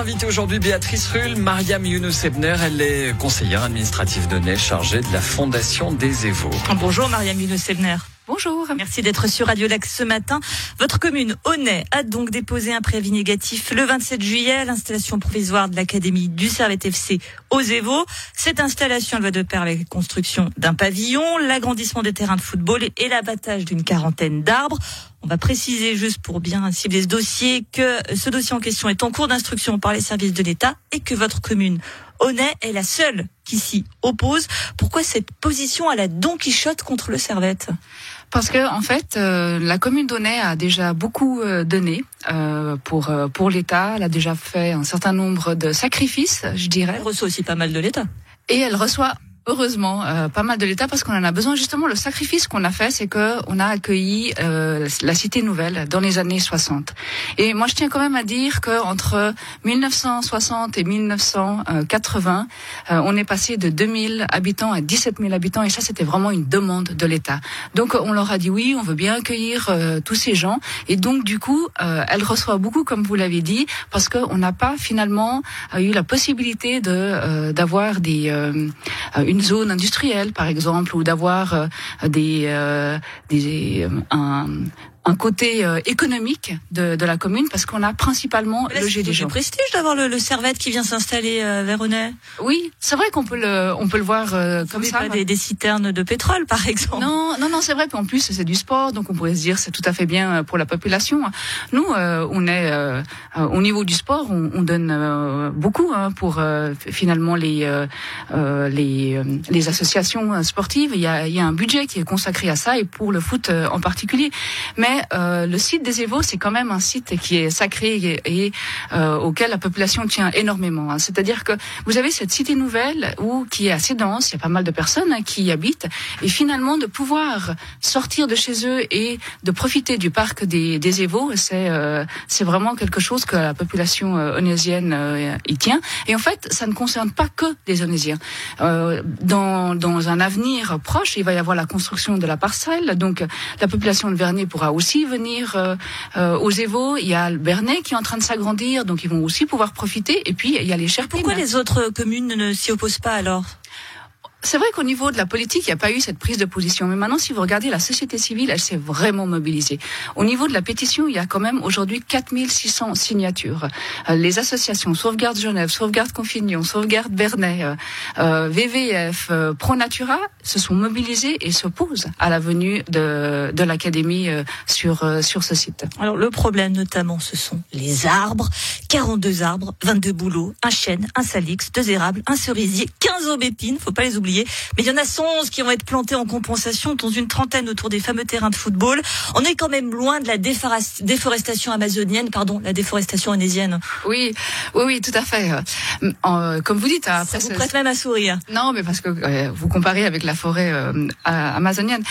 invitée aujourd'hui, Béatrice Rull, Mariam Younous-Ebner. Elle est conseillère administrative de Ney, chargée de la Fondation des Évaux. Bonjour Mariam Younous-Ebner. Bonjour. Merci d'être sur Radio Lac ce matin. Votre commune, Aunay, a donc déposé un préavis négatif le 27 juillet à l'installation provisoire de l'Académie du Servette FC aux Évaux. Cette installation elle va de pair avec la construction d'un pavillon, l'agrandissement des terrains de football et l'abattage d'une quarantaine d'arbres. On va préciser juste pour bien cibler ce dossier que ce dossier en question est en cours d'instruction par les services de l'État et que votre commune Aunay est la seule qui s'y oppose. Pourquoi cette position à la Don Quichotte contre le Servette? Parce que en fait, euh, la commune d'Aunay a déjà beaucoup euh, donné euh, pour pour l'État. Elle a déjà fait un certain nombre de sacrifices, je dirais. Elle reçoit aussi pas mal de l'État. Et elle reçoit heureusement euh, pas mal de l'État parce qu'on en a besoin. Justement, le sacrifice qu'on a fait, c'est que on a accueilli euh, la Cité Nouvelle dans les années 60. Et moi, je tiens quand même à dire que entre 1960 et 1980, euh, on est passé de 2000 habitants à 17 000 habitants, et ça, c'était vraiment une demande de l'État. Donc, on leur a dit oui, on veut bien accueillir tous ces gens, et donc du coup, elle reçoit beaucoup, comme vous l'avez dit, parce qu'on n'a pas finalement eu la possibilité de d'avoir des une zone industrielle, par exemple, ou d'avoir euh, des, euh, des euh, un, un côté euh, économique de, de, la commune parce qu'on a principalement logé des gens. C'est prestige d'avoir le, le, Servette qui vient s'installer euh, vers. Oui, c'est vrai qu'on peut le on peut le voir euh, comme ça. Pas des, des, citernes de pétrole par exemple. Non, non, non, c'est vrai. qu'en plus c'est du sport, donc on pourrait se dire c'est tout à fait bien pour la population. Nous, euh, on est au niveau du sport, on, on donne beaucoup hein, pour finalement les les les associations sportives. Il y a il y a un budget qui est consacré à ça et pour le foot en particulier. Mais euh, le site des Évaux, c'est quand même un site qui est sacré et, euh, auquel la population tient énormément. Hein. C'est-à-dire que vous avez cette cité nouvelle où qui est assez dense, il y a pas mal de personnes hein, qui y habitent, et finalement de pouvoir sortir de chez eux et de profiter du parc des, des c'est euh, c'est vraiment quelque chose que la population onésienne y tient. Et en fait, ça ne concerne pas que les Onésiens. dans, dans un avenir proche, il va y avoir la construction de la parcelle, donc la population de Vernier pourra aussi aussi venir euh, euh, aux Évaux. Il y a le Bernay qui est en train de s'agrandir, donc ils vont aussi pouvoir profiter. Et puis il y a les Cherpines. Pourquoi les autres communes ne s'y opposent pas alors? C'est vrai qu'au niveau de la politique, il n'y a pas eu cette prise de position. Mais maintenant, si vous regardez la société civile, elle s'est vraiment mobilisée. Au niveau de la pétition, il y a quand même aujourd'hui 4600 signatures. Euh, les associations Sauvegarde Genève, Sauvegarde Confignon, Sauvegarde Bernay, euh, euh VVF, euh, Pronatura se sont mobilisés et s'opposent à la venue de, de l'académie sur, sur ce site. Alors le problème notamment, ce sont les arbres. 42 arbres, 22 bouleaux, un chêne, un salix, deux érables, un cerisier, 15 aubépines, faut pas les oublier mais il y en a 11 qui vont être plantés en compensation, dont une trentaine autour des fameux terrains de football. On est quand même loin de la déforestation amazonienne, pardon, la déforestation onésienne. Oui, oui, oui, tout à fait. Comme vous dites, hein, après, ça vous prête même à sourire. Non, mais parce que euh, vous comparez avec la forêt euh, amazonienne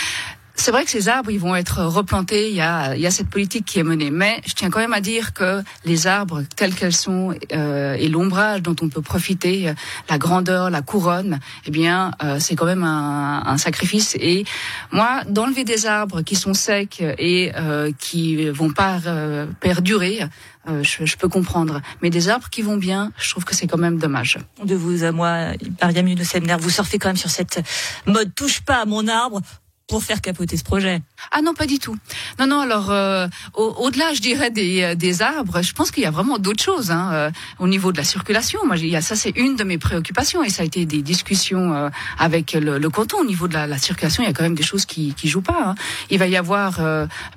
c'est vrai que ces arbres, ils vont être replantés. Il y a, il y a cette politique qui est menée. Mais je tiens quand même à dire que les arbres, tels qu'elles sont, euh, et l'ombrage dont on peut profiter, la grandeur, la couronne, eh bien, euh, c'est quand même un, un, sacrifice. Et moi, d'enlever des arbres qui sont secs et euh, qui vont pas euh, perdurer, euh, je, je, peux comprendre. Mais des arbres qui vont bien, je trouve que c'est quand même dommage. De vous à moi, Mariam de vous surfez quand même sur cette mode touche pas à mon arbre pour faire capoter ce projet. Ah non, pas du tout. Non, non. Alors, euh, au-delà, je dirais des, euh, des arbres, je pense qu'il y a vraiment d'autres choses hein, euh, au niveau de la circulation. Moi, il y a, ça, c'est une de mes préoccupations et ça a été des discussions euh, avec le, le, canton au niveau de la, la, circulation. Il y a quand même des choses qui qui jouent pas. Hein. Il va y avoir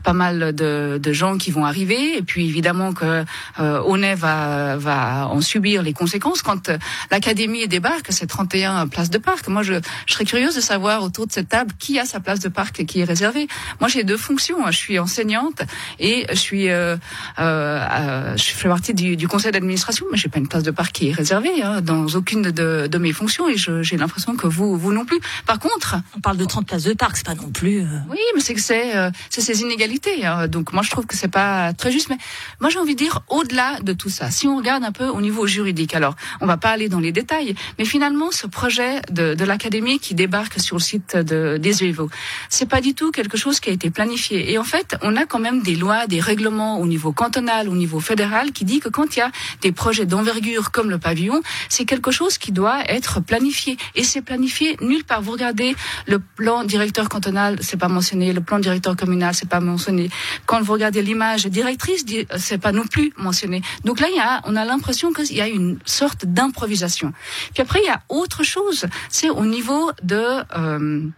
pas mal de, de, gens qui vont arriver et puis évidemment que euh, va va en subir les conséquences quand l'académie débarque. C'est 31 places de parc. Moi, je, je serais curieuse de savoir autour de cette table qui a sa place de parc qui est réservé. Moi, j'ai deux fonctions. Je suis enseignante et je suis, euh, euh, je fais partie du, du conseil d'administration, mais j'ai pas une place de parc qui est réservée hein, dans aucune de, de, mes fonctions et j'ai l'impression que vous, vous non plus. Par contre, on parle de 30 places de parc, c'est pas non plus. Euh... Oui, mais c'est que c'est euh, c'est ces inégalités. Hein. Donc moi, je trouve que c'est pas très juste. Mais moi, j'ai envie de dire au-delà de tout ça. Si on regarde un peu au niveau juridique, alors on va pas aller dans les détails, mais finalement, ce projet de, de l'académie qui débarque sur le site de, des UEVO, c'est pas du tout quelque chose qui a été planifié. Et en fait, on a quand même des lois, des règlements au niveau cantonal, au niveau fédéral, qui dit que quand il y a des projets d'envergure comme le pavillon, c'est quelque chose qui doit être planifié. Et c'est planifié nulle part. Vous regardez le plan directeur cantonal, c'est pas mentionné. Le plan directeur communal, c'est pas mentionné. Quand vous regardez l'image directrice, c'est pas non plus mentionné. Donc là, il y a, on a l'impression qu'il y a une sorte d'improvisation. Puis après, il y a autre chose. C'est au niveau de euh,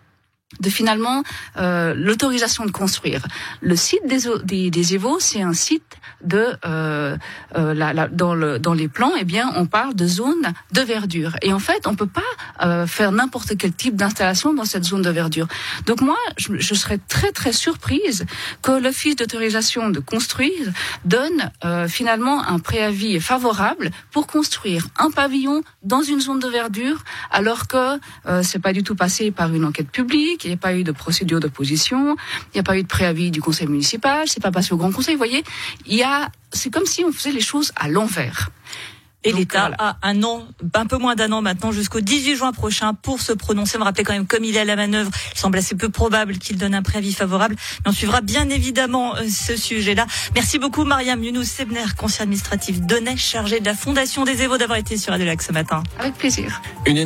de finalement euh, l'autorisation de construire. Le site des, des, des Évaux, c'est un site de euh, euh, dans, le, dans les plans, eh bien, on parle de zone de verdure. Et en fait, on peut pas euh, faire n'importe quel type d'installation dans cette zone de verdure. Donc moi, je, je serais très très surprise que l'office d'autorisation de construire donne euh, finalement un préavis favorable pour construire un pavillon dans une zone de verdure, alors que euh, c'est pas du tout passé par une enquête publique il n'y a pas eu de procédure d'opposition, il n'y a pas eu de préavis du conseil municipal, c'est pas passé au grand conseil. Vous voyez, il y a, c'est comme si on faisait les choses à l'envers. Et l'État a un an, un peu moins d'un an maintenant, jusqu'au 18 juin prochain, pour se prononcer. On me rappelait quand même, comme il est à la manœuvre, il semble assez peu probable qu'il donne un préavis favorable. Mais on suivra bien évidemment euh, ce sujet-là. Merci beaucoup, Mariam Younous Sebner, conseiller administratif d'Onnais, chargé de la Fondation des Évaux, d'avoir été sur Radio Lac ce matin. Avec plaisir. Une